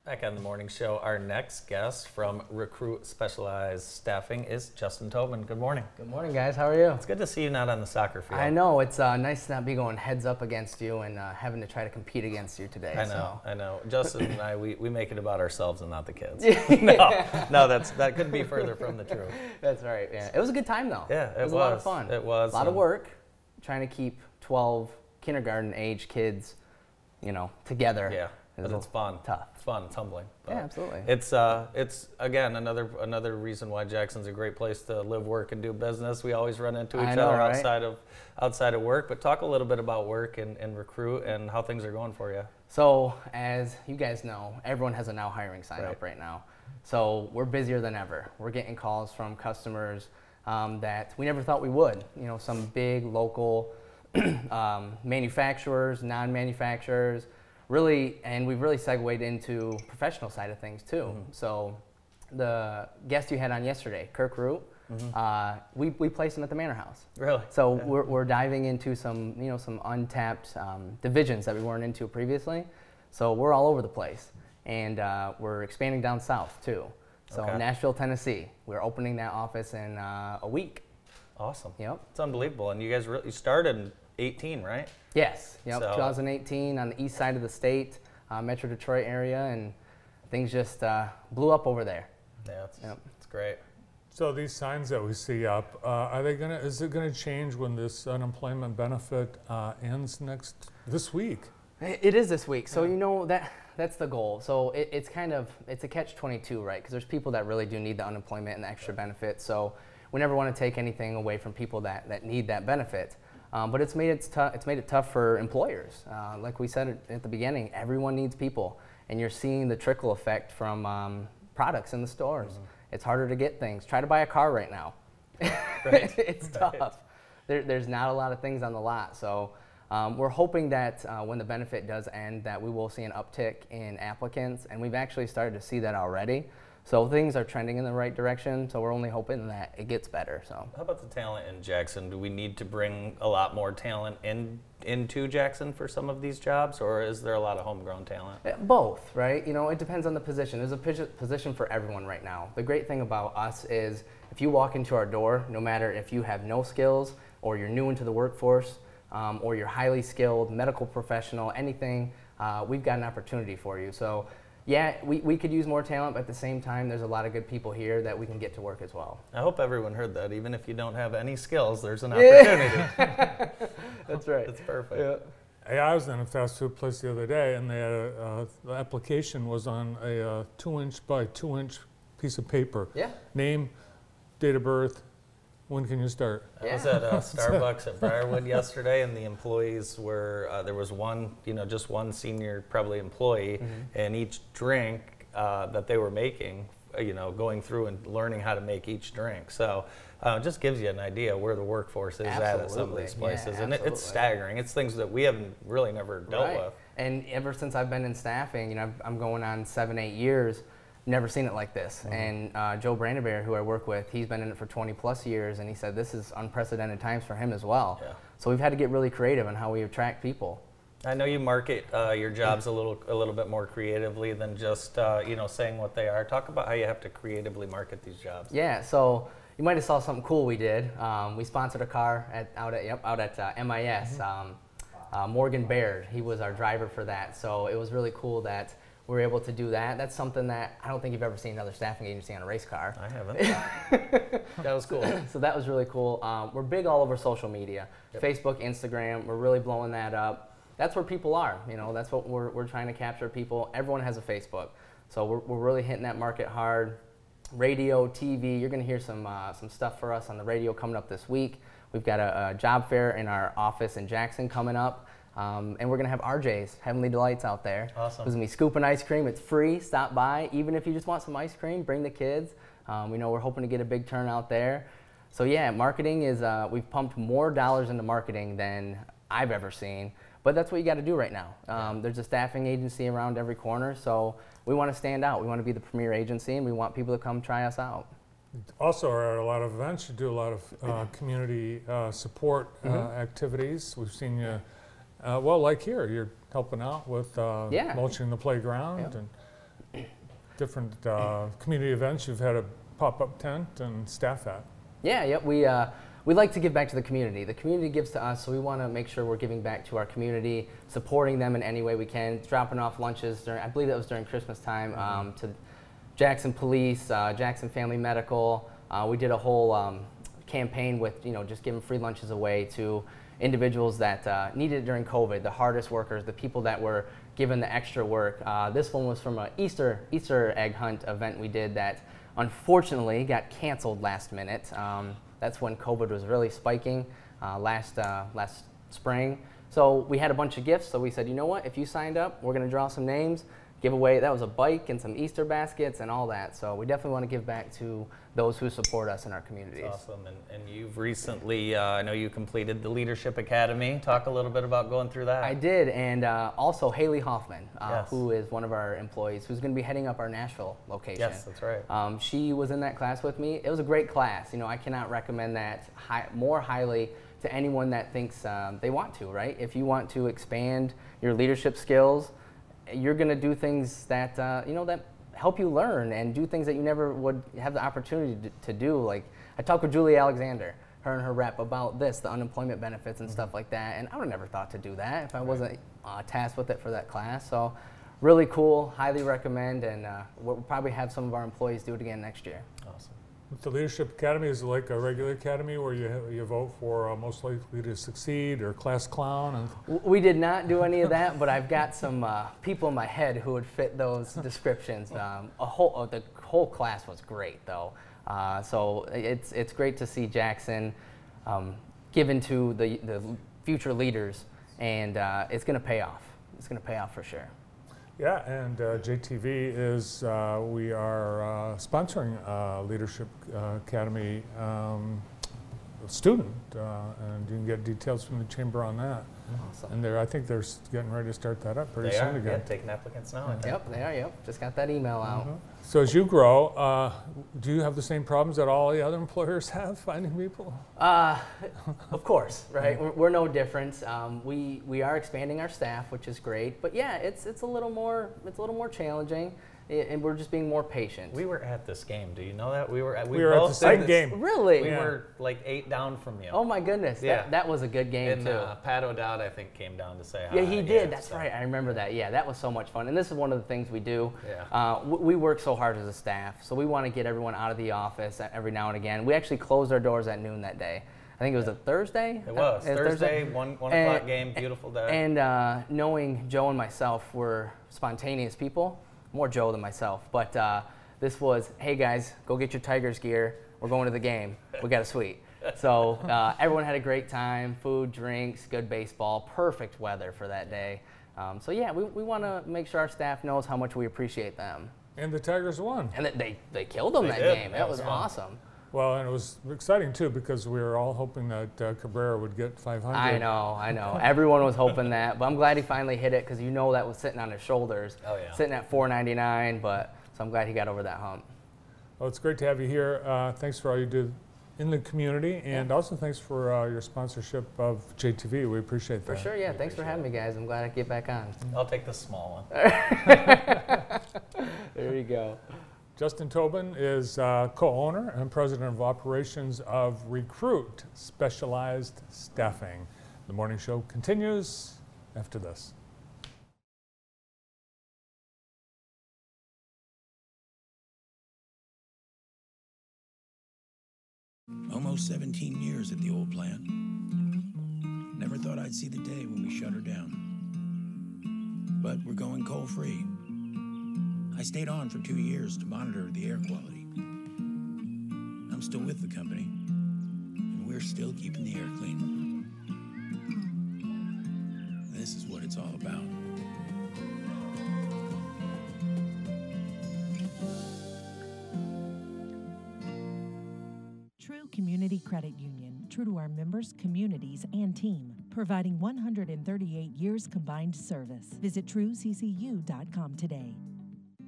Back on the morning show, our next guest from Recruit Specialized Staffing is Justin Tobin. Good morning. Good morning, guys. How are you? It's good to see you not on the soccer field. I know it's uh, nice to not be going heads up against you and uh, having to try to compete against you today. I know, so. I know. Justin and I, we, we make it about ourselves and not the kids. no, no, that's that couldn't be further from the truth. That's right. Yeah, it was a good time though. Yeah, it was, a lot of fun. It was, a lot of work, trying to keep 12 kindergarten age kids, you know, together. Yeah, It it's fun. Tough. It's fun. It's humbling. Yeah, absolutely. It's uh, it's again another another reason why Jackson's a great place to live, work, and do business. We always run into each know, other right? outside of outside of work. But talk a little bit about work and, and recruit and how things are going for you. So, as you guys know, everyone has a now hiring sign Right. up right now. So, we're busier than ever. We're getting calls from customers um, that we never thought we would. You know, some big local um, manufacturers, non manufacturers, really, and we've really segued into professional side of things too. Mm-hmm. So, the guest you had on yesterday, Kirk Root, Mhm. uh, we, we placed him at the Manor House. Really? So Yeah. we're, we're diving into some, you know, some untapped um, divisions that we weren't into previously. So we're all over the place, and uh, we're expanding down south too. So Okay. Nashville, Tennessee, we're opening that office in uh, a week. Awesome. Yep. It's unbelievable. And you guys really started 18, right? Yes. Yep. So- 2018 on the east side of the state, uh, Metro Detroit area, and things just uh, blew up over there. Yeah, it's, Yep. it's great. So these signs that we see up, uh, are they gonna, is it gonna change when this unemployment benefit uh, ends next, this week? It it is this week, so you know that that's the goal. So it, it's kind of it's a catch twenty two, right? Because there's people that really do need the unemployment and the extra benefit. So we never want to take anything away from people that, that need that benefit. Um, but it's made it it's made it tough for employers. Uh, like we said at- the beginning, everyone needs people, and you're seeing the trickle effect from um, products in the stores. It's harder to get things. Try to buy a car right now. it's Right. tough. There, there's not a lot of things on the lot. So um, we're hoping that uh, when the benefit does end, that we will see an uptick in applicants, and we've actually started to see that already. So things are trending in the right direction. So we're only hoping that it gets better. So How about the talent in Jackson? Do we need to bring a lot more talent in into Jackson for some of these jobs, or is there a lot of homegrown talent? Uh, Both, right? You know, it depends on the position. There's a position for everyone right now. The great thing about us is if you walk into our door, no matter if you have no skills or you're new into the workforce um, or you're highly skilled, medical professional, anything, uh, we've got an opportunity for you. So, yeah, we, we could use more talent, but at the same time, there's a lot of good people here that we can get to work as well. I hope everyone heard that. Even if you don't have any skills, there's an Yeah. opportunity. That's right. That's perfect. Yeah. Hey, I was in a fast food place the other day, and they had a, uh, the application was on a uh, two-inch by two-inch piece of paper. Yeah. Name, date of birth, when can you start? I was at uh, Starbucks at Briarwood yesterday, and the employees were uh, there was one, you know, just one senior probably employee, Mm-hmm. and each drink uh, that they were making, uh, you know, going through and learning how to make each drink. So. Uh, it just gives you an idea where the workforce is at at some of Absolutely. these Yeah, places, and it, it's staggering. It's things that we haven't really never dealt Right. with. And ever since I've been in staffing, you know, I'm going on seven, eight years, never seen it like this. Mhm. And uh, Joe Brandenbeer, who I work with, he's been in it for 20 plus years, and he said this is unprecedented times for him as well. Yeah. So we've had to get really creative on how we attract people. I know you market uh, your jobs a little a little bit more creatively than just uh, you know saying what they are. Talk about how you have to creatively market these jobs. Yeah, so you might have saw something cool we did. Um, we sponsored a car at, out at yep, out at uh, MIS. Um, uh, Morgan Baird, he was our driver for that. So it was really cool that we were able to do that. That's something that I don't think you've ever seen another staffing agency on a race car. I haven't. that was cool. so that was really cool. Um, we're big all over social media, Yep. Facebook, Instagram. We're really blowing that up. That's where people are. You know, that's what we're, we're trying to capture people. Everyone has a Facebook. So we're, we're really hitting that market hard. Radio, TV, you're going to hear some, uh, some stuff for us on the radio coming up this week. We've got a, a job fair in our office in Jackson coming up. Um, and we're going to have RJ's, Heavenly Delights, out there. Awesome. There's going to be scooping ice cream. It's free. Stop by. Even if you just want some ice cream, bring the kids. Um, we know we're hoping to get a big turnout there. So, yeah, marketing is, uh, we've pumped more dollars into marketing than I've ever seen. But that's what you got to do right now. Um, there's a staffing agency around every corner, so we want to stand out. We want to be the premier agency, and we want people to come try us out. Also, are at a lot of events. You do a lot of uh, community uh, support uh, Mhm. activities. We've seen you, uh, well, like here, you're helping out with uh, Yeah. mulching the playground Yep. and different uh, community events. You've had a pop-up tent and staff at. Yeah, yep. We uh, we like to give back to the community. The community gives to us, so we want to make sure we're giving back to our community, supporting them in any way we can. Dropping off lunches during, I believe that was during Christmas time, um, to Jackson Police, uh, Jackson Family Medical. Uh, we did a whole um, campaign with you know just giving free lunches away to individuals that uh, needed it during COVID, the hardest workers, the people that were given the extra work. Uh, this one was from an Easter Easter egg hunt event we did that unfortunately got canceled last minute. Um, that's when COVID was really spiking uh, last uh, last spring. So we had a bunch of gifts. So we said, you know what? If you signed up, we're going to draw some names, give away. That was a bike and some Easter baskets and all that. So we definitely want to give back to those who support us in our communities. That's awesome. And, and you've recently, uh, I know you completed the Leadership Academy. Talk a little bit about going through that. I did, and uh, also Haley Hoffman, uh, Yes. who is one of our employees, who's going to be heading up our Nashville location. Yes, that's right. Um, she was in that class with me. It was a great class. You know, I cannot recommend that high, more highly to anyone that thinks um, they want to. Right? If you want to expand your leadership skills, you're going to do things that uh, you know that help you learn and do things that you never would have the opportunity to, to do. Like I talked with Julie Alexander, her and her rep, about this, the unemployment benefits and stuff like that. And I would have never thought to do that if I wasn't uh, tasked with it for that class. So really cool, highly recommend, and uh, we'll probably have some of our employees do it again next year. Awesome. The Leadership Academy is like a regular academy where you, you vote for uh, most likely to succeed or class clown. And We did not do any of that, but I've got some uh, people in my head who would fit those descriptions. Um, a whole, uh, the whole class was great, though. Uh, so it's it's great to see Jackson um, given to the the future leaders, and uh, it's going to pay off. It's going to pay off for sure. Yeah, and uh, JTV is, uh, we are uh, sponsoring uh, Leadership uh, Academy um, student, uh, and you can get details from the chamber on that. Awesome. And they're, I think they're getting ready to start that up pretty They soon are, again. yeah, taking applicants now. I think. Yep, they are. Yep, just got that email out. Mhm. So as you grow, uh, do you have the same problems that all the other employers have finding people? Uh, of course, right? We're, we're no different. Um, we we are expanding our staff, which is great. But yeah, it's it's a little more it's a little more challenging, and we're just being more patient. We were at this game. Do you know that? We were at, we We were at the same game. Really? We Yeah. were like eight down from you. Oh my goodness, Yeah. that, that was a good game and too. uh, Pat O'Dowd, I think, came down to say hi. yeah, he did. That's so- right. I remember that. Yeah, that was so much fun. And this is one of the things we do. Yeah. Uh, w- we work so hard as a staff, so we want to get everyone out of the office every now and again. We actually closed our doors at noon that day. I think it was a Thursday. It was Uh, Thursday, one one And- o'clock game, beautiful day. And uh, knowing Joe and myself were spontaneous people, more Joe than myself, but uh, this was, hey guys, go get your Tigers gear. We're going to the game. We got a suite. So uh, everyone had a great time, food, drinks, good baseball, perfect weather for that day. Um, so yeah, we, we want to make sure our staff knows how much we appreciate them. And the Tigers won. And they, they killed them They that did. game. That That was was fun. awesome. Well, and it was exciting too because we were all hoping that uh, Cabrera would get 500. I know, I know. Everyone was hoping that, but I'm glad he finally hit it because you know that was sitting on his shoulders. Oh, yeah. Sitting at 499, but so I'm glad he got over that hump. Well, it's great to have you here. Uh, thanks for all you do in the community, and also thanks for uh, your sponsorship of JTV. We appreciate that. For sure, yeah. Thanks for having me, guys. I'm glad I get back on. I'll take the small one. there you go. Justin Tobin is uh, co-owner and president of operations of Recruit Specialized Staffing. The morning show continues after this. Almost 17 years at the old plant. Never thought I'd see the day when we shut her down. But we're going coal free. I stayed on for two years to monitor the air quality. I'm still with the company, and we're still keeping the air clean. This is what it's all about. True Community Credit Union, true to our members, communities, and team, providing 138 years combined service. Visit trueccu.com today.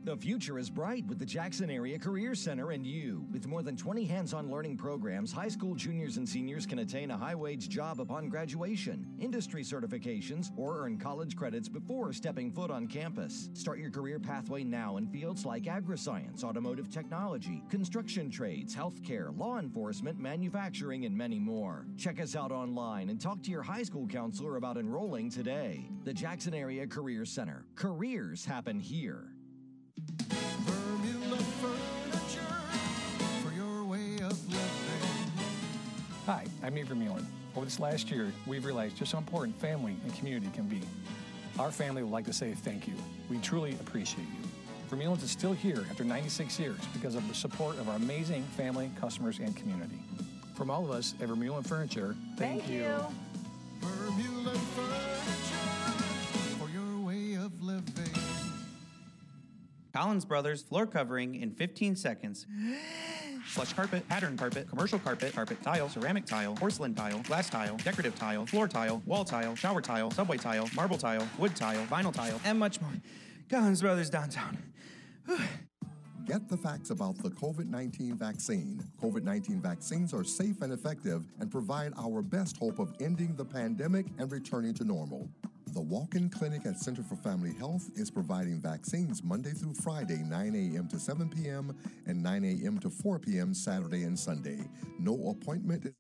The future is bright with the Jackson Area Career Center and you. With more than 20 hands on learning programs, high school juniors and seniors can attain a high wage job upon graduation, industry certifications, or earn college credits before stepping foot on campus. Start your career pathway now in fields like agriscience, automotive technology, construction trades, healthcare, law enforcement, manufacturing, and many more. Check us out online and talk to your high school counselor about enrolling today. The Jackson Area Career Center. Careers happen here. Hi, I'm Eve Vermeulen. Over this last year, we've realized just how important family and community can be. Our family would like to say thank you. We truly appreciate you. Vermeulen's is still here after 96 years because of the support of our amazing family, customers, and community. From all of us at Vermeulen Furniture, thank, you. Vermeulen Furniture Collins Brothers floor covering in 15 seconds. Plush carpet, pattern carpet, commercial carpet, carpet tile, ceramic tile, porcelain tile, glass tile, decorative tile, floor tile, wall tile, shower tile, subway tile, marble tile, wood tile, vinyl tile, and much more. Collins Brothers downtown. Get the facts about the COVID 19 vaccine. COVID 19 vaccines are safe and effective and provide our best hope of ending the pandemic and returning to normal. The walk in clinic at Center for Family Health is providing vaccines Monday through Friday, 9 a.m. to 7 p.m., and 9 a.m. to 4 p.m. Saturday and Sunday. No appointment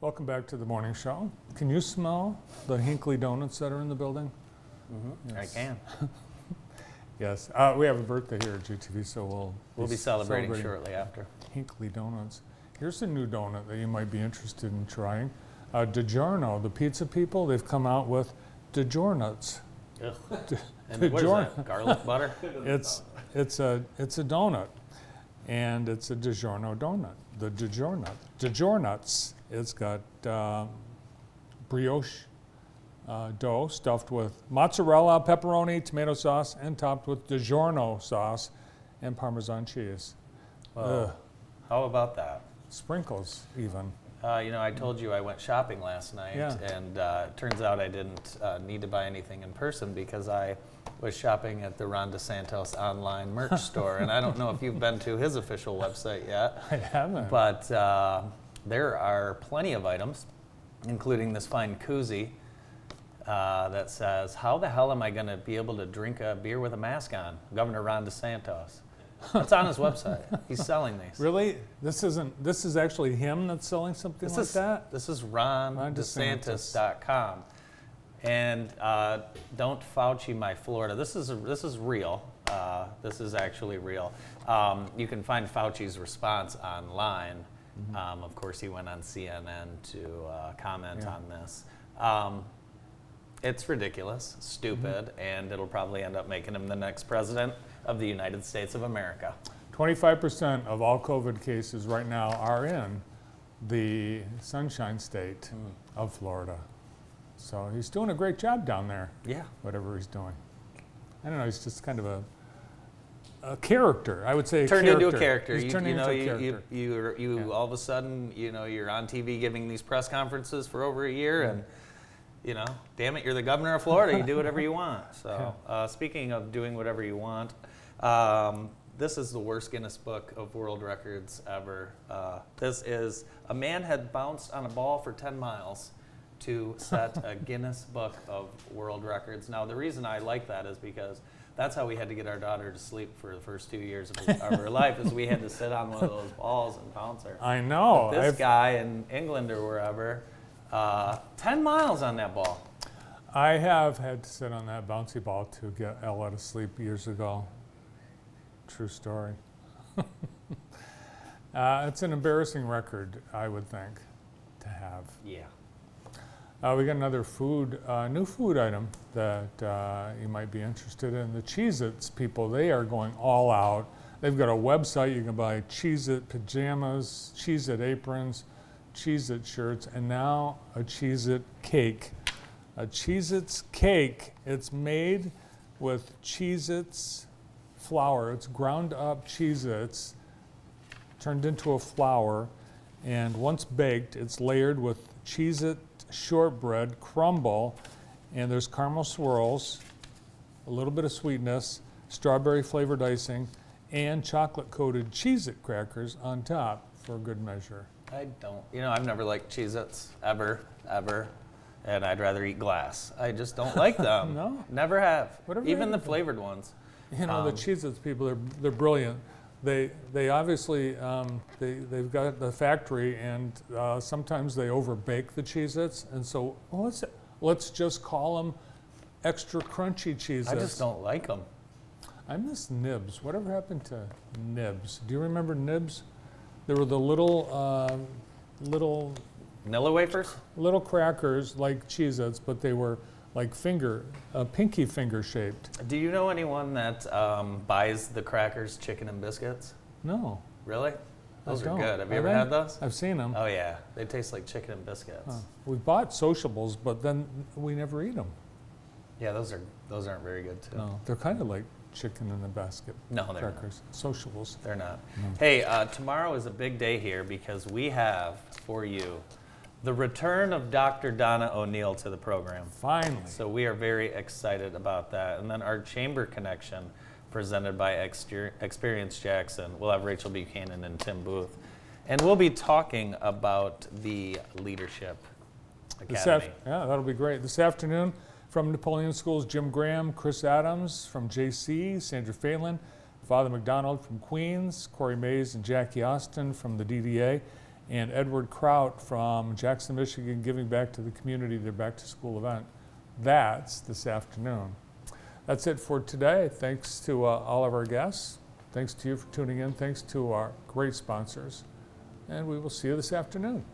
Welcome back to the morning show. Can you smell the Hinkley donuts that are in the building? Mm-hmm. I can. yes. Uh, we have a birthday here at JTV, so we'll We'll be celebrating shortly after. Hinkley Donuts. Here's a new donut that you might be interested in trying. Uh, DiGiorno, the pizza people, they've come out with DiGiornuts. Ugh. And what is DiGiorno- that, garlic butter? it's it's a it's a donut, and it's a DiGiorno donut. The DiGiornut DiGiornuts. It's got uh, brioche uh, dough stuffed with mozzarella, pepperoni, tomato sauce, and topped with DiGiorno sauce and Parmesan cheese. Ugh. How about that? Sprinkles even. Uh, you know, I told you I went shopping last night, Yeah. and uh, turns out I didn't uh, need to buy anything in person because I was shopping at the Ron DeSantis online merch store. And I don't know if you've been to his official website yet. I haven't. But uh, there are plenty of items, including this fine koozie uh, that says, How the hell am I going to be able to drink a beer with a mask on? Governor Ron DeSantis. It's on his website. He's selling these. Really? This isn't. This is actually him that's selling something This like is that. This is Ron, Ron DeSantis.com. And uh, don't Fauci my Florida. This is this is real. Uh, this is actually real. Um, you can find Fauci's response online. Mm-hmm. Um, of course, he went on CNN to uh, comment Yeah. on this. Um, it's ridiculous, stupid, Mm-hmm. and it'll probably end up making him the next president of the United States of America. 25% of all COVID cases right now are in the Sunshine State Hmm. of Florida. So he's doing a great job down there. Yeah. Whatever he's doing. I don't know. He's just kind of a, a character. I would say turned character. into a character. He's you, turned you know, into a you, character. you, you, you all of a sudden, you know, you're on TV giving these press conferences for over a year, and you know, damn it, you're the governor of Florida. You do whatever you want. So, uh, speaking of doing whatever you want, um, this is the worst Guinness Book of World Records ever. Uh, this is a man had bounced on a ball for 10 miles to set a Guinness Book of World Records. Now, the reason I like that is because that's how we had to get our daughter to sleep for the first two years of, of her life, is we had to sit on one of those balls and bounce her. I know. But this I've- guy in England or wherever, uh, 10 miles on that ball. I have had to sit on that bouncy ball to get Ella to sleep years ago. True story. Uh, it's an embarrassing record, I would think, to have. Yeah. Uh, we got another food, uh, new food item that uh, you might be interested in. The Cheez Its people, they are going all out. They've got a website. You can buy Cheez It pajamas, Cheez It aprons, Cheez It shirts, and now a Cheez It cake. A Cheez Its cake. It's made with Cheez Its flour. It's ground up Cheez Its, turned into a flour, and once baked, it's layered with Cheez It shortbread crumble, and there's caramel swirls, a little bit of sweetness, strawberry flavored icing, and chocolate coated Cheez It crackers on top for a good measure. I don't. You know, I've never liked Cheez Its ever, ever. And I'd rather eat glass. I just don't like them. No? Never have. Whatever Even the flavored ones. You know, the Um, Cheez Its people, they're, they're brilliant. They, they obviously, um, they, they've got the factory and uh, sometimes they overbake the Cheez Its. And so let's, let's just call them extra crunchy Cheez Its. I just don't like them. I miss Nibs. Whatever happened to Nibs? Do you remember Nibs? There were the little, uh, little Vanilla wafers? little crackers like Cheez-Its, but they were like finger, uh, pinky finger shaped. Do you know anyone that um, buys the crackers, chicken and biscuits? No. Really? Those are don't. good. Have you ever had those? I've seen them. Oh yeah, they taste like chicken and biscuits. We bought Sociables, but then we never eat them. Yeah, those are those aren't very good too. No, they're kind of like chicken in a basket. No, they're not. crackers. Sociables. They're not. No. Hey, uh, tomorrow is a big day here because we have for you the return of Dr. Donna O'Neill to the program. Finally. So we are very excited about that. And then our chamber connection presented by Exter- Experience Jackson. We'll have Rachel Buchanan and Tim Booth. And we'll be talking about the leadership academy. af- yeah, that'll be great. This afternoon from Napoleon Schools, Jim Graham, Chris Adams from JC, Sandra Phelan, Father McDonald from Queens, Corey Mays and Jackie Austin from the DDA, and Edward Kraut from Jackson, Michigan, giving back to the community their back to school event. That's this afternoon. That's it for today. Thanks to uh, all of our guests. Thanks to you for tuning in. Thanks to our great sponsors. And we will see you this afternoon.